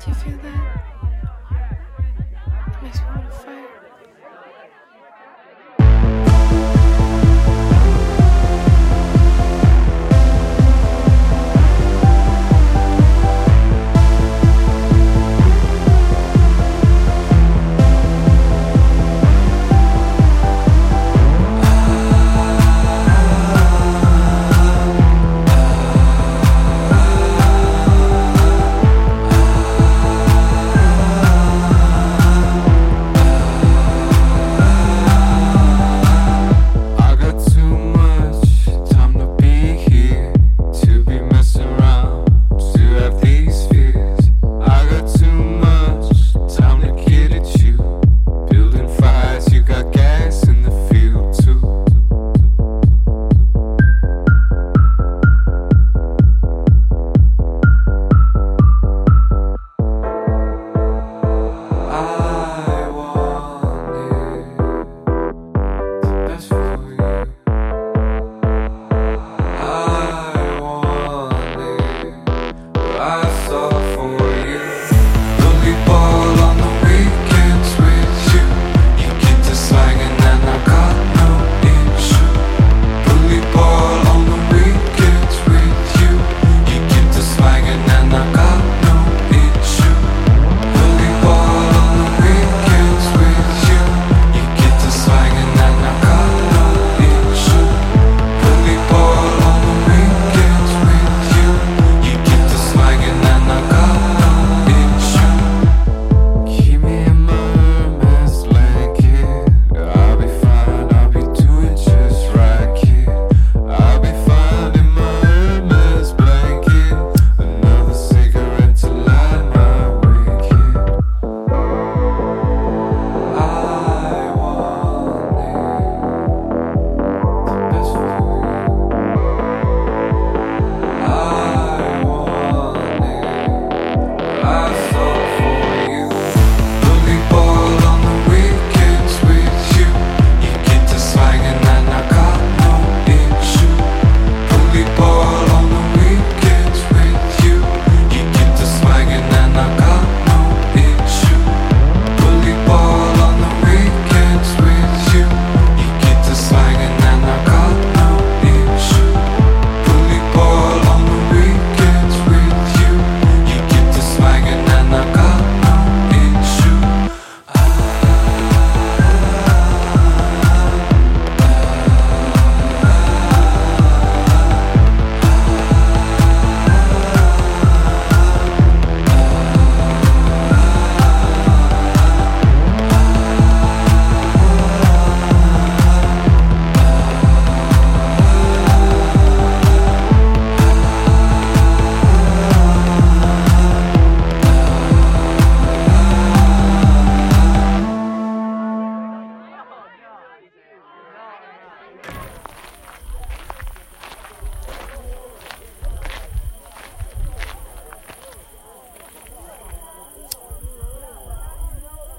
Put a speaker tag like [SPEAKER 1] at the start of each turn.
[SPEAKER 1] Do you feel that? It makes me want to fight.